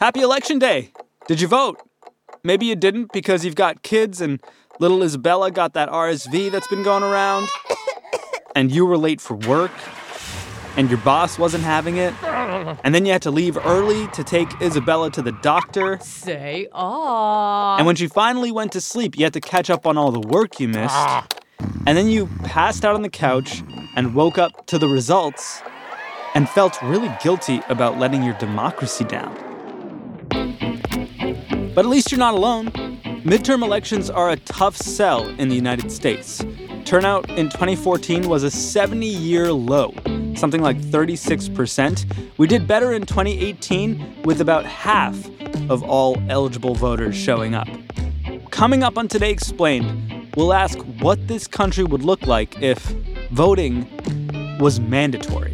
Happy Election Day! Did you vote? Maybe you didn't because you've got kids and little Isabella got that RSV that's been going around, and you were late for work, and your boss wasn't having it, and then you had to leave early to take Isabella to the doctor. Say ah. And when she finally went to sleep, you had to catch up on all the work you missed. And then you passed out on the couch and woke up to the results and felt really guilty about letting your democracy down. But at least you're not alone. Midterm elections are a tough sell in the United States. Turnout in 2014 was a 70 year low, something like 36%. We did better in 2018 with about half of all eligible voters showing up. Coming up on Today Explained, we'll ask what this country would look like if voting was mandatory.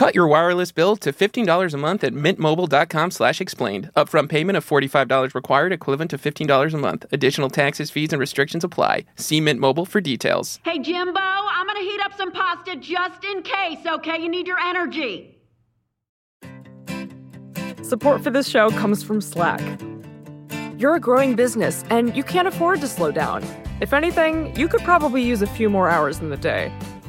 Cut your wireless bill to $15 a month at mintmobile.com slash explained. Upfront payment of $45 required, equivalent to $15 a month. Additional taxes, fees, and restrictions apply. See Mint Mobile for details. Hey, Jimbo, I'm gonna heat up some pasta just in case, okay? You need your energy. Support for this show comes from Slack. You're a growing business and you can't afford to slow down. If anything, you could probably use a few more hours in the day.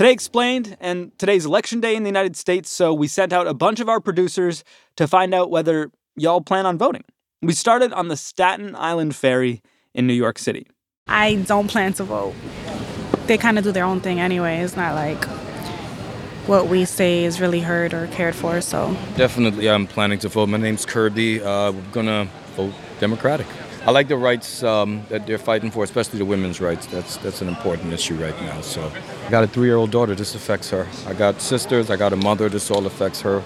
Today explained, and today's election day in the United States, so we sent out a bunch of our producers to find out whether y'all plan on voting. We started on the Staten Island Ferry in New York City. I don't plan to vote. They kind of do their own thing anyway. It's not like what we say is really heard or cared for. So Definitely, I'm planning to vote. My name's Kirby. Uh, we're gonna vote Democratic. I like the rights um, that they're fighting for, especially the women's rights. That's that's an important issue right now. So, I got a three-year-old daughter. This affects her. I got sisters. I got a mother. This all affects her.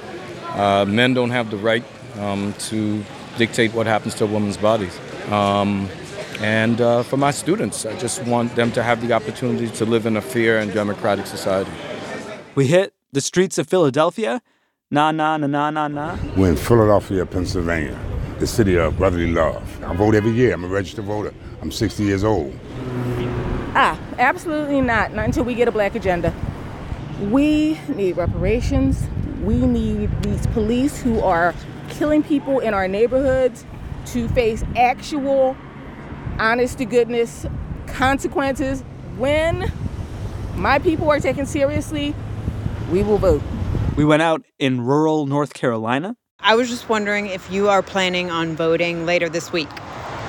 Uh, men don't have the right um, to dictate what happens to a woman's bodies. Um, and uh, for my students, I just want them to have the opportunity to live in a fair and democratic society. We hit the streets of Philadelphia. Nah, nah, nah, nah, nah, nah. We're in Philadelphia, Pennsylvania, the city of brotherly love. I vote every year. I'm a registered voter. I'm 60 years old. Ah, absolutely not. Not until we get a black agenda. We need reparations. We need these police who are killing people in our neighborhoods to face actual, honest to goodness consequences. When my people are taken seriously, we will vote. We went out in rural North Carolina. I was just wondering if you are planning on voting later this week.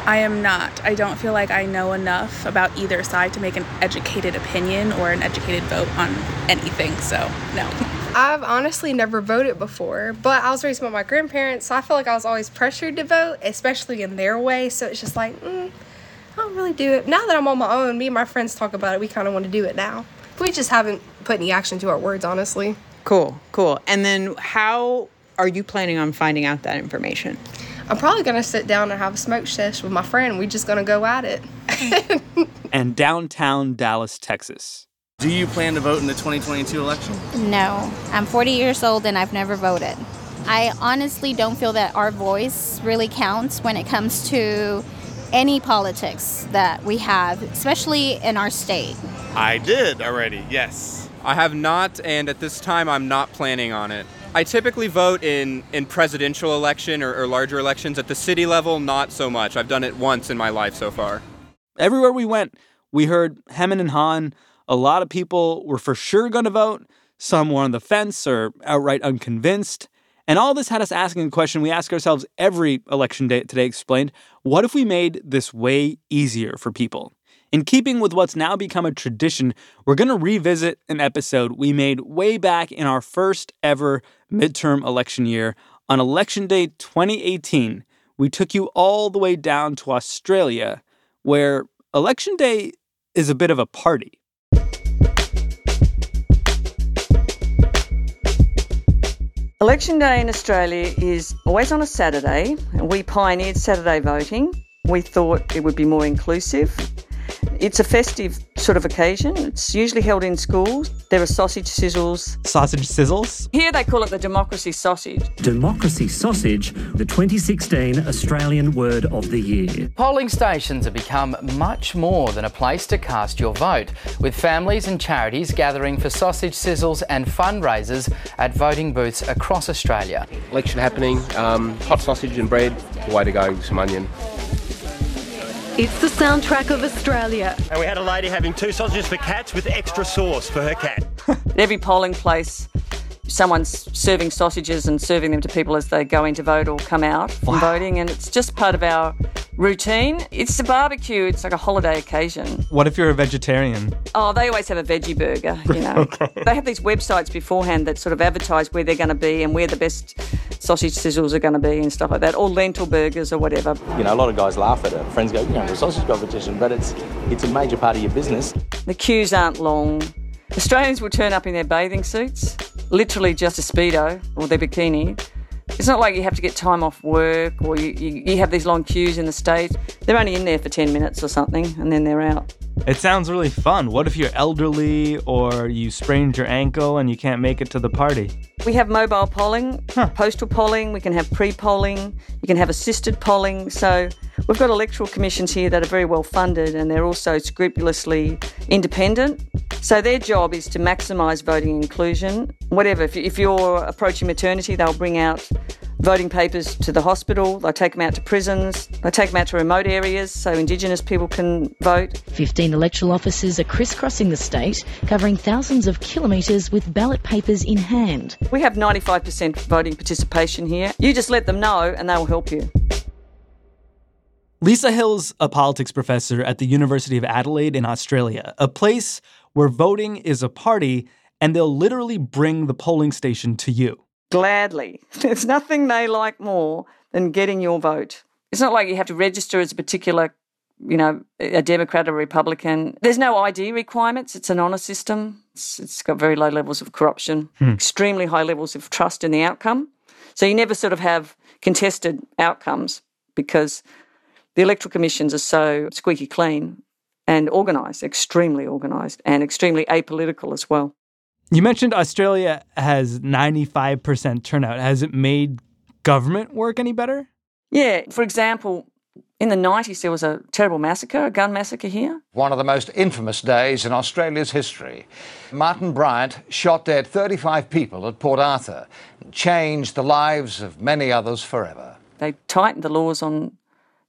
I am not. I don't feel like I know enough about either side to make an educated opinion or an educated vote on anything. So, no. I've honestly never voted before, but I was raised by my grandparents, so I feel like I was always pressured to vote, especially in their way. So it's just like, mm, I don't really do it. Now that I'm on my own, me and my friends talk about it. We kind of want to do it now. We just haven't put any action to our words, honestly. Cool, cool. And then how are you planning on finding out that information? I'm probably gonna sit down and have a smoke sesh with my friend. We're just gonna go at it. and downtown Dallas, Texas. Do you plan to vote in the 2022 election? No, I'm 40 years old and I've never voted. I honestly don't feel that our voice really counts when it comes to any politics that we have, especially in our state. I did already, yes. I have not, and at this time, I'm not planning on it. I typically vote in, in presidential election or, or larger elections. At the city level, not so much. I've done it once in my life so far. Everywhere we went, we heard hem and Han. A lot of people were for sure going to vote. Some were on the fence or outright unconvinced. And all this had us asking a question we ask ourselves every election day today explained what if we made this way easier for people? In keeping with what's now become a tradition, we're going to revisit an episode we made way back in our first ever midterm election year. On Election Day 2018, we took you all the way down to Australia, where Election Day is a bit of a party. Election Day in Australia is always on a Saturday. We pioneered Saturday voting. We thought it would be more inclusive. It's a festive sort of occasion. It's usually held in schools. There are sausage sizzles. Sausage sizzles? Here they call it the democracy sausage. Democracy sausage, the 2016 Australian Word of the Year. Polling stations have become much more than a place to cast your vote, with families and charities gathering for sausage sizzles and fundraisers at voting booths across Australia. Election happening, um, hot sausage and bread, the way to go, some onion. It's the soundtrack of Australia. And we had a lady having two sausages for cats with extra sauce for her cat. At every polling place, someone's serving sausages and serving them to people as they go in to vote or come out from Wow. voting, and it's just part of our routine. It's a barbecue, it's like a holiday occasion. What if you're a vegetarian? Oh, they always have a veggie burger, you know. They have these websites beforehand that sort of advertise where they're going to be and where the best sausage sizzles are going to be and stuff like that, or lentil burgers or whatever. You know, a lot of guys laugh at it. Friends go, you know, the sausage competition, but it's it's a major part of your business. The queues aren't long. Australians will turn up in their bathing suits, literally just a Speedo or their bikini. It's not like you have to get time off work or you, you, you have these long queues in the States. They're only in there for 10 minutes or something and then they're out. It sounds really fun. What if you're elderly or you sprained your ankle and you can't make it to the party? We have mobile polling, postal polling, we can have pre polling, you can have assisted polling. So we've got electoral commissions here that are very well funded and they're also scrupulously independent. So their job is to maximise voting inclusion. Whatever, if, you, if you're approaching maternity, they'll bring out voting papers to the hospital, they'll take them out to prisons, they'll take them out to remote areas so Indigenous people can vote. 15 electoral officers are crisscrossing the state, covering thousands of kilometres with ballot papers in hand. We have 95% voting participation here. You just let them know and they will help you. Lisa Hill's a politics professor at the University of Adelaide in Australia, a place where voting is a party and they'll literally bring the polling station to you. Gladly. There's nothing they like more than getting your vote. It's not like you have to register as a particular, you know, a Democrat or Republican. There's no ID requirements. It's an honour system. It's, it's got very low levels of corruption, Hmm. extremely high levels of trust in the outcome. So you never sort of have contested outcomes because the electoral commissions are so squeaky clean and organised, extremely organised, and extremely apolitical as well. You mentioned Australia has 95% turnout. Has it made government work any better? Yeah, for example, in the 90s, there was a terrible massacre, a gun massacre here. One of the most infamous days in Australia's history. Martin Bryant shot dead 35 people at Port Arthur and changed the lives of many others forever. They tightened the laws on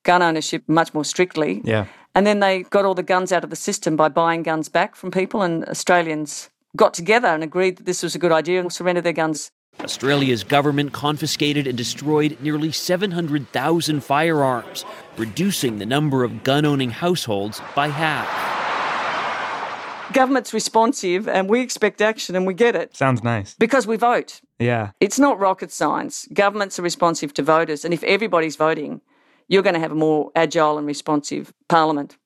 gun ownership much more strictly. Yeah. And then they got all the guns out of the system by buying guns back from people, and Australians got together and agreed that this was a good idea and surrendered their guns. Australia's government confiscated and destroyed nearly 700,000 firearms, reducing the number of gun owning households by half. Government's responsive, and we expect action, and we get it Sounds nice. because we vote. Yeah. It's not rocket science. Governments are responsive to voters, and if everybody's voting, you're going to have a more agile and responsive parliament.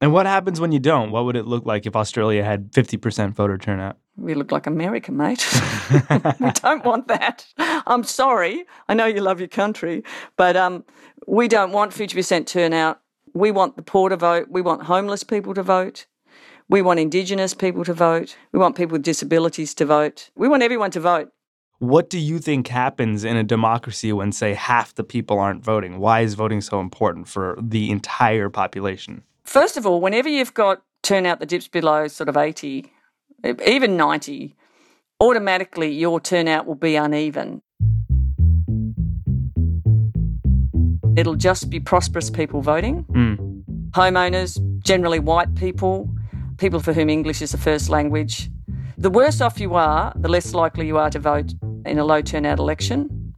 And what happens when you don't? What would it look like if Australia had 50% voter turnout? We look like America, mate. we don't want that. I'm sorry. I know you love your country, but um, we don't want 50% turnout. We want the poor to vote. We want homeless people to vote. We want Indigenous people to vote. We want people with disabilities to vote. We want everyone to vote. What do you think happens in a democracy when, say, half the people aren't voting? Why is voting so important for the entire population? First of all, whenever you've got turnout that dips below sort of 80, even 90, automatically your turnout will be uneven. It'll just be prosperous people voting, Mm. homeowners, generally white people, people for whom English is the first language, The worse off you are, the less likely you are to vote in a low turnout election.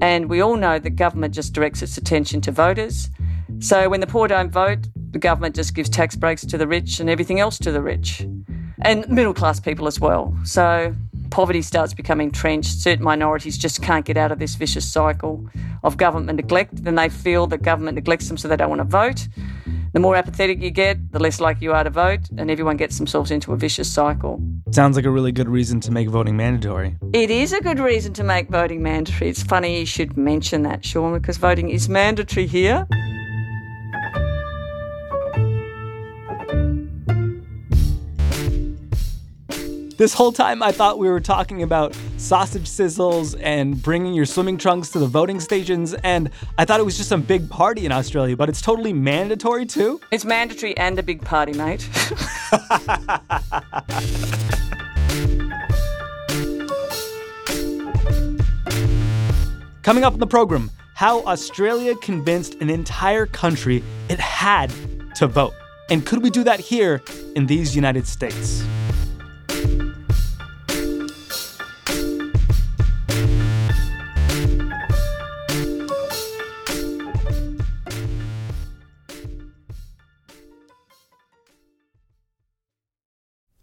And we all know that government just directs its attention to voters. So when the poor don't vote, the government just gives tax breaks to the rich and everything else to the rich. And middle class people as well. So poverty starts becoming entrenched. Certain minorities just can't get out of this vicious cycle of government neglect. Then they feel that government neglects them, so they don't want to vote. The more apathetic you get, the less likely you are to vote, and everyone gets themselves into a vicious cycle. Sounds like a really good reason to make voting mandatory. It is a good reason to make voting mandatory. It's funny you should mention that, Sean, because voting is mandatory here. This whole time, I thought we were talking about sausage sizzles and bringing your swimming trunks to the voting stations, and I thought it was just some big party in Australia, but it's totally mandatory too? It's mandatory and a big party, mate. Coming up in the program, how Australia convinced an entire country it had to vote. And could we do that here in these United States?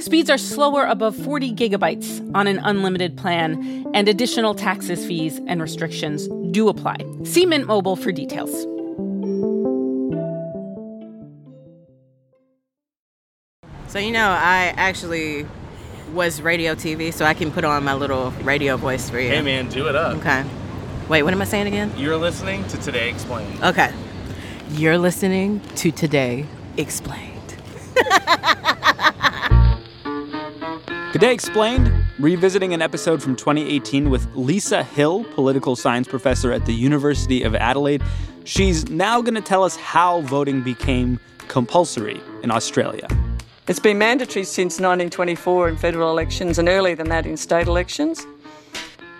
Speeds are slower above 40 gigabytes on an unlimited plan, and additional taxes, fees, and restrictions do apply. See Mint Mobile for details. So you know, I actually was radio TV, so I can put on my little radio voice for you. Hey man, do it up. Okay. Wait, what am I saying again? You're listening to Today Explained. Okay. You're listening to Today Explained. Good Day Explained, revisiting an episode from 2018 with Lisa Hill, political science professor at the University of Adelaide. She's now going to tell us how voting became compulsory in Australia. It's been mandatory since 1924 in federal elections and earlier than that in state elections.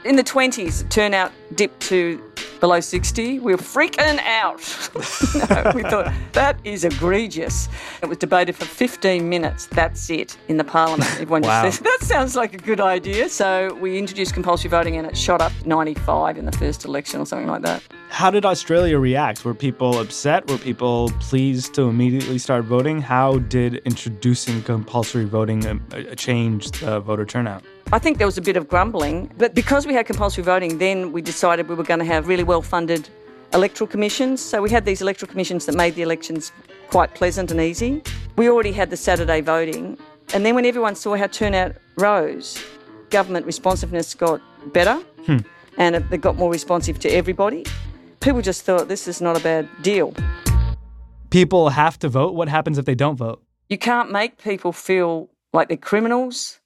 In the 20s, turnout dipped to below 60. We were freaking out. no, we thought, that is egregious. It was debated for 15 minutes. That's it in the parliament. Everyone Wow. just said, that sounds like a good idea. So we introduced compulsory voting and it shot up 95 in the first election or something like that. How did Australia react? Were people upset? Were people pleased to immediately start voting? How did introducing compulsory voting um, uh, change the voter turnout? I think there was a bit of grumbling, but because we had compulsory voting, then we decided we were going to have really well funded electoral commissions. So we had these electoral commissions that made the elections quite pleasant and easy. We already had the Saturday voting, and then when everyone saw how turnout rose, government responsiveness got better Hmm. and it it got more responsive to everybody. People just thought this is not a bad deal. People have to vote. What happens if they don't vote? You can't make people feel like they're criminals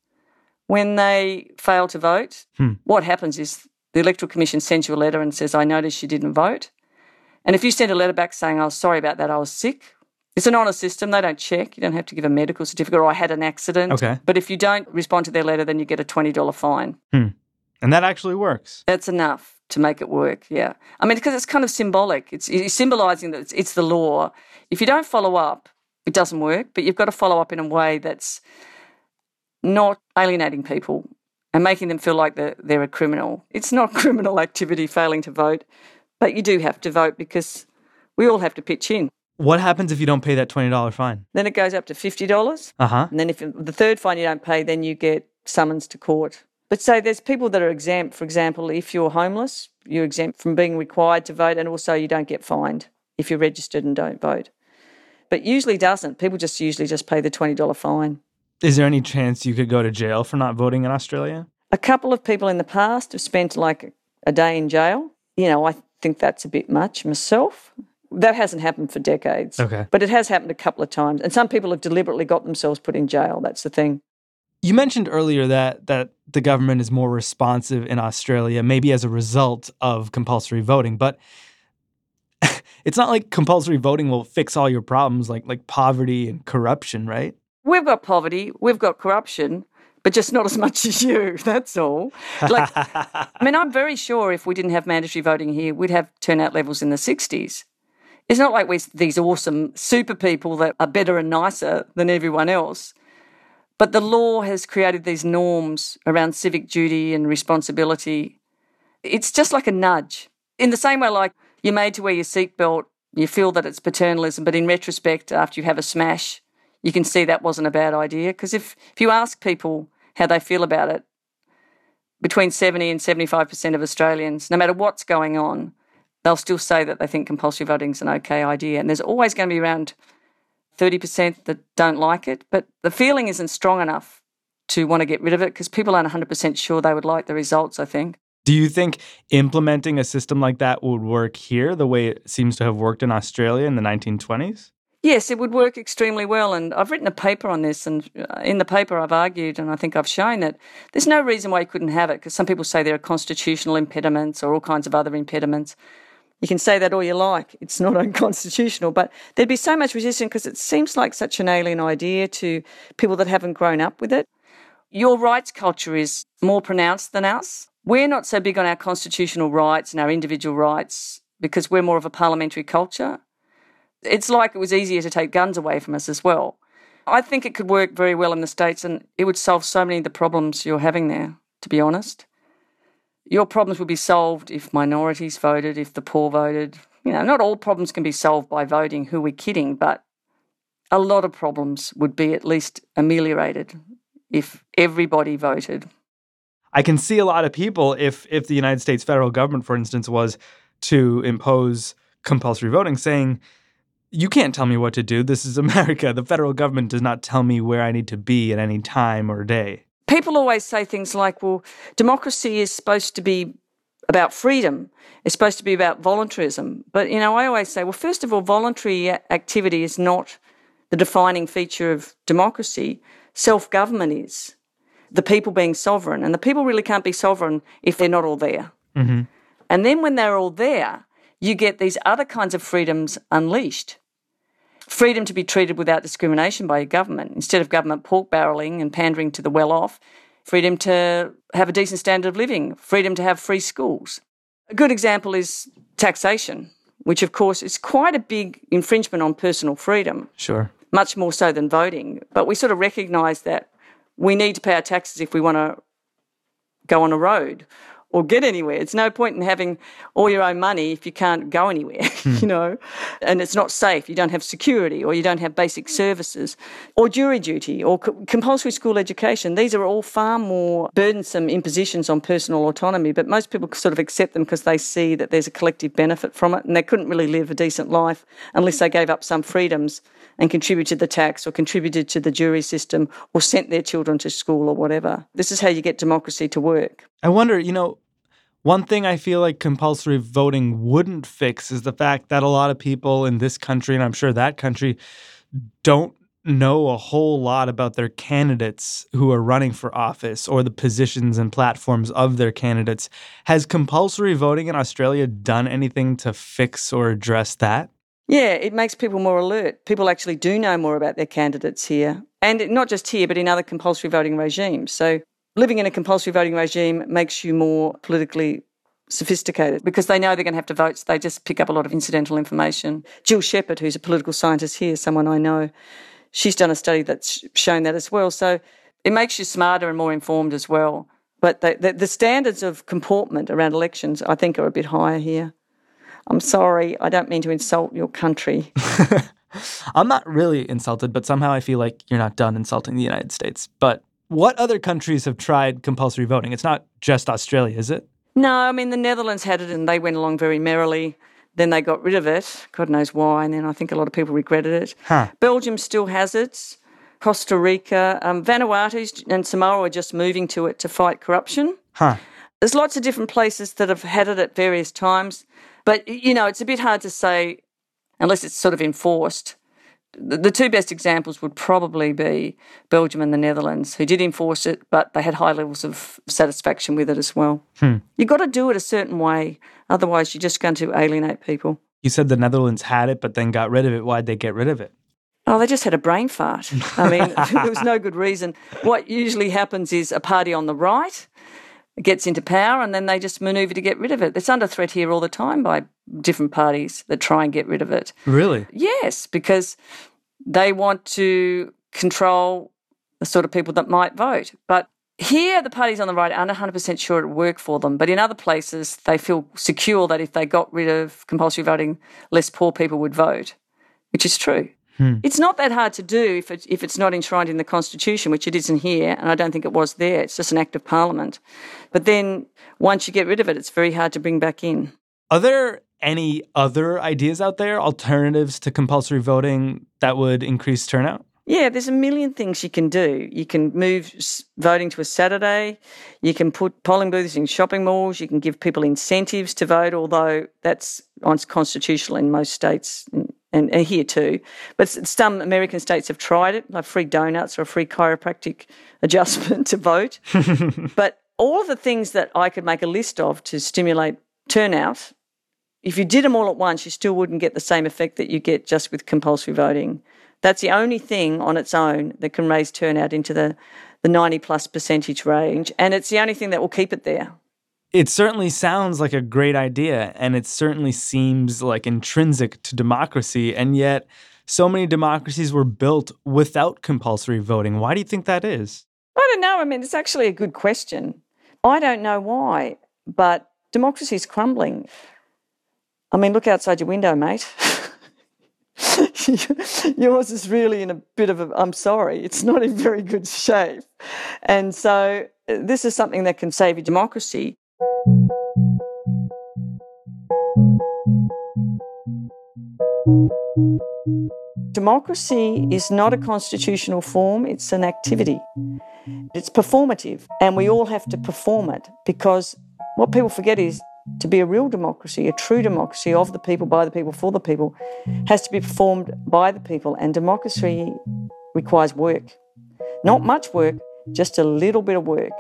when they fail to vote. Hmm. What happens is the Electoral Commission sends you a letter and says, I noticed you didn't vote. And if you send a letter back saying, "I Oh, sorry about that, I was sick, it's an honest system. They don't check. You don't have to give a medical certificate or I had an accident. Okay. But if you don't respond to their letter, then you get a $20 fine. Hmm. And that actually works. That's enough to make it work. Yeah. I mean, because it's kind of symbolic. It's, it's symbolizing that it's, it's the law. If you don't follow up, it doesn't work, but you've got to follow up in a way that's not alienating people and making them feel like they're, they're a criminal. It's not criminal activity failing to vote, but you do have to vote because we all have to pitch in. What happens if you don't pay that $20 fine? Then it goes up to $50. Uh huh. And then if the third fine you don't pay, then you get summons to court. But say there's people that are exempt. For example, if you're homeless, you're exempt from being required to vote, and also you don't get fined if you're registered and don't vote. But usually doesn't. People just usually just pay the twenty dollar fine. Is there any chance you could go to jail for not voting in Australia? A couple of people in the past have spent like a day in jail. You know, I think that's a bit much myself. That hasn't happened for decades. Okay. But it has happened a couple of times. And some people have deliberately got themselves put in jail. That's the thing. You mentioned earlier that that the government is more responsive in Australia, maybe as a result of compulsory voting, but it's not like compulsory voting will fix all your problems like like poverty and corruption, right? We've got poverty, we've got corruption, but just not as much as you. That's all. Like, I mean, I'm very sure if we didn't have mandatory voting here, we'd have turnout levels in the 60s. It's not like we're these awesome super people that are better and nicer than everyone else. But the law has created these norms around civic duty and responsibility. It's just like a nudge. In the same way, like you're made to wear your seatbelt, you feel that it's paternalism, but in retrospect, after you have a smash, you can see that wasn't a bad idea. Because if, if you ask people how they feel about it, between 70 and 75% of Australians, no matter what's going on, they'll still say that they think compulsory voting is an okay idea. And there's always going to be around 30% that don't like it, but the feeling isn't strong enough to want to get rid of it because people aren't 100% sure they would like the results, I think. Do you think implementing a system like that would work here the way it seems to have worked in Australia in the 1920s? Yes, it would work extremely well. And I've written a paper on this. And uh, in the paper, I've argued, and I think I've shown that there's no reason why you couldn't have it because some people say there are constitutional impediments or all kinds of other impediments. You can say that all you like. It's not unconstitutional, but there'd be so much resistance because it seems like such an alien idea to people that haven't grown up with it. Your rights culture is more pronounced than us. We're not so big on our constitutional rights and our individual rights because we're more of a parliamentary culture. It's like it was easier to take guns away from us as well. I think it could work very well in the States and it would solve so many of the problems you're having there, to be honest. Your problems would be solved if minorities voted, if the poor voted. You know, not all problems can be solved by voting, who are we kidding? But a lot of problems would be at least ameliorated if everybody voted. I can see a lot of people if if the United States federal government, for instance, was to impose compulsory voting, saying, "You can't tell me what to do. This is America. The federal government does not tell me where I need to be at any time or day." People always say things like, "Well, democracy is supposed to be about freedom. It's supposed to be about voluntarism." But you know, I always say, "Well, first of all, voluntary activity is not the defining feature of democracy. Self-government is." the people being sovereign. And the people really can't be sovereign if they're not all there. Mm-hmm. And then when they're all there, you get these other kinds of freedoms unleashed. Freedom to be treated without discrimination by your government, instead of government pork barreling and pandering to the well off. Freedom to have a decent standard of living. Freedom to have free schools. A good example is taxation, which of course is quite a big infringement on personal freedom, Sure. much more so than voting. But we sort of recognise that we need to pay our taxes if we want to go on a road or get anywhere. It's no point in having all your own money if you can't go anywhere, hmm. you know, and it's not safe. You don't have security or you don't have basic services or jury duty or co- compulsory school education. These are all far more burdensome impositions on personal autonomy, but most people sort of accept them because they see that there's a collective benefit from it and they couldn't really live a decent life unless they gave up some freedoms and contributed the tax or contributed to the jury system or sent their children to school or whatever. This is how you get democracy to work. I wonder, you know, one thing I feel like compulsory voting wouldn't fix is the fact that a lot of people in this country, and I'm sure that country, don't know a whole lot about their candidates who are running for office or the positions and platforms of their candidates. Has compulsory voting in Australia done anything to fix or address that? Yeah, it makes people more alert. People actually do know more about their candidates here, and not just here, but in other compulsory voting regimes. So, living in a compulsory voting regime makes you more politically sophisticated because they know they're going to have to vote, so they just pick up a lot of incidental information. Jill Sheppard, who's a political scientist here, someone I know, she's done a study that's shown that as well. So, it makes you smarter and more informed as well. But the, the, the standards of comportment around elections, I think, are a bit higher here. I'm sorry, I don't mean to insult your country. I'm not really insulted, but somehow I feel like you're not done insulting the United States. But what other countries have tried compulsory voting? It's not just Australia, is it? No, I mean, the Netherlands had it and they went along very merrily. Then they got rid of it. God knows why. And then I think a lot of people regretted it. Huh. Belgium still has it. Costa Rica, um, Vanuatu and Samoa are just moving to it to fight corruption. Huh. There's lots of different places that have had it at various times. But, you know, it's a bit hard to say unless it's sort of enforced. The, two best examples would probably be Belgium and the Netherlands, who did enforce it, but they had high levels of satisfaction with it as well. Hmm. You've got to do it a certain way, otherwise, you're just going to alienate people. You said the Netherlands had it, but then got rid of it. Why'd they get rid of it? Oh, they just had a brain fart. I mean, there was no good reason. What usually happens is a party on the right gets into power and then they just maneuver to get rid of it. It's under threat here all the time by different parties that try and get rid of it. Really? Yes, because they want to control the sort of people that might vote. But here, the parties on the right aren't 100% sure it would work for them. But in other places, they feel secure that if they got rid of compulsory voting, less poor people would vote, which is true. Hmm. It's not that hard to do if, it, if it's not enshrined in the Constitution, which it isn't here, and I don't think it was there. It's just an act of Parliament. But then once you get rid of it, it's very hard to bring back in. Are there any other ideas out there, alternatives to compulsory voting that would increase turnout? Yeah, there's a million things you can do. You can move voting to a Saturday. You can put polling booths in shopping malls. You can give people incentives to vote, although that's unconstitutional in most states and, and, here too. But some American states have tried it, like free donuts or a free chiropractic adjustment to vote. but all of the things that I could make a list of to stimulate turnout, if you did them all at once, you still wouldn't get the same effect that you get just with compulsory voting. That's the only thing on its own that can raise turnout into the, the 90 plus percentage range. And it's the only thing that will keep it there. It certainly sounds like a great idea, and it certainly seems like intrinsic to democracy. And yet, so many democracies were built without compulsory voting. Why do you think that is? I don't know. I mean, it's actually a good question. I don't know why, but democracy is crumbling. I mean, look outside your window, mate. Yours is really in a bit of a, I'm sorry, it's not in very good shape. And so uh, this is something that can save your democracy. Democracy is not a constitutional form, it's an activity. It's performative, and we all have to perform it because what people forget is to be a real democracy, a true democracy of the people, by the people, for the people, has to be performed by the people. And democracy requires work. Not much work, just a little bit of work.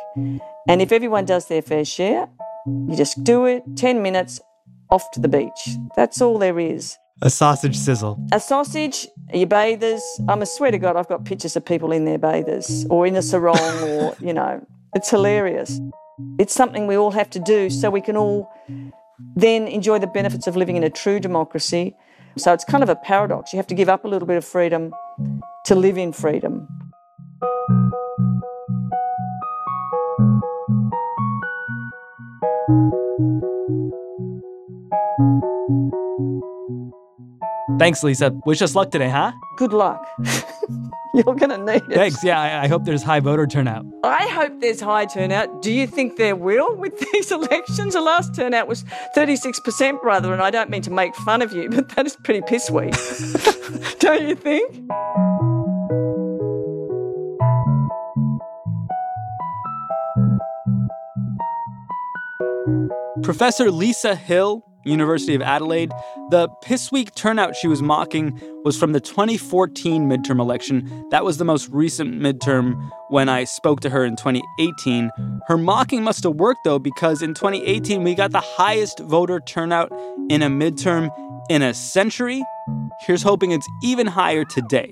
And if everyone does their fair share, you just do it, 10 minutes, off to the beach. That's all there is. A sausage sizzle. A sausage, your bathers. I'm a swear to God, I've got pictures of people in their bathers or in a sarong or, you know, it's hilarious. It's something we all have to do so we can all then enjoy the benefits of living in a true democracy. So it's kind of a paradox. You have to give up a little bit of freedom to live in freedom. Thanks, Lisa. Wish us luck today, huh? Good luck. You're going to need it. Thanks. Yeah, I, I hope there's high voter turnout. I hope there's high turnout. Do you think there will with these elections? The last turnout was 36%, brother, and I don't mean to make fun of you, but that is pretty piss weak. don't you think? Professor Lisa Hill, University of Adelaide, the piss weak turnout she was mocking was from the 2014 midterm election. That was the most recent midterm when I spoke to her in 2018. Her mocking must have worked though, because in 2018 we got the highest voter turnout in a midterm in a century. Here's hoping it's even higher today.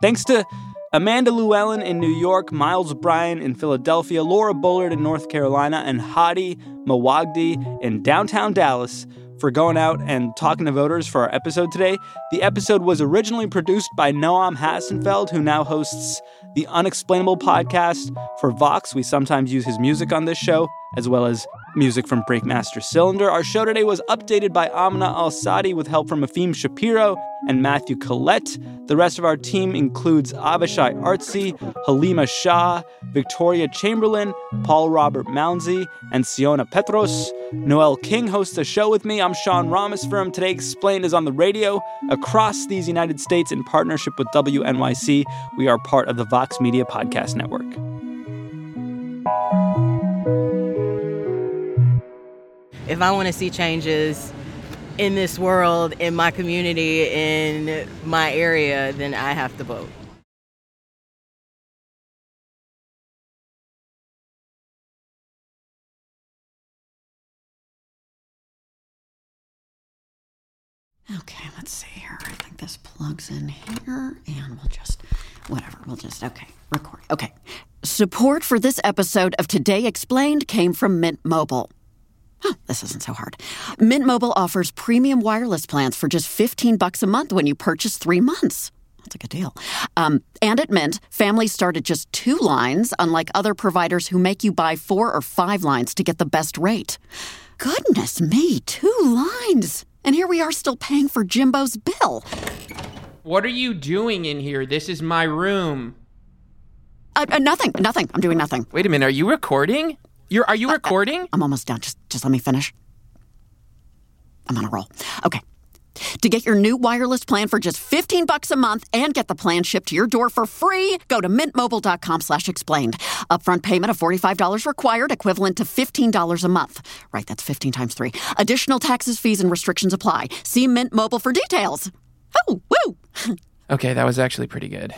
Thanks to Amanda Llewellyn in New York, Miles Bryan in Philadelphia, Laura Bullard in North Carolina, and Hadi Mawagdi in downtown Dallas for going out and talking to voters for our episode today. The episode was originally produced by Noam Hassenfeld, who now hosts the Unexplainable podcast for Vox. We sometimes use his music on this show, as well as music from Breakmaster Cylinder. Our show today was updated by Amna Al Sadi with help from Efim Shapiro and Matthew Collette. The rest of our team includes Avishai Artsy, Halima Shah, Victoria Chamberlain, Paul Robert Mounsey, and Siona Petros. Noel King hosts the show with me. I'm Sean Rameswaram. Today Explained is on the radio across these United States in partnership with WNYC. We are part of the Vox Media Podcast Network. If I want to see changes in this world, in my community, in my area, then I have to vote. Okay, let's see here. I think this plugs in here, and we'll just, whatever, we'll just, okay, record. Okay. Support for this episode of Today Explained came from Mint Mobile. Oh, this isn't so hard. Mint Mobile offers premium wireless plans for just 15 bucks a month when you purchase three months. That's a good deal. Um, and at Mint, families start at just two lines, unlike other providers who make you buy four or five lines to get the best rate. Goodness me, two lines! And here we are still paying for Jimbo's bill. What are you doing in here? This is my room. Uh, uh, nothing, nothing. I'm doing nothing. Wait a minute. Are you recording? You're are you uh, uh, recording? I'm almost done. Just just let me finish. I'm on a roll. Okay. To get your new wireless plan for just 15 bucks a month and get the plan shipped to your door for free, go to mintmobile.com slash explained. Upfront payment of $45 required, equivalent to $15 a month. Right, that's 15 times 3. Additional taxes, fees, and restrictions apply. See Mint Mobile for details. Oh, woo! okay, that was actually pretty good.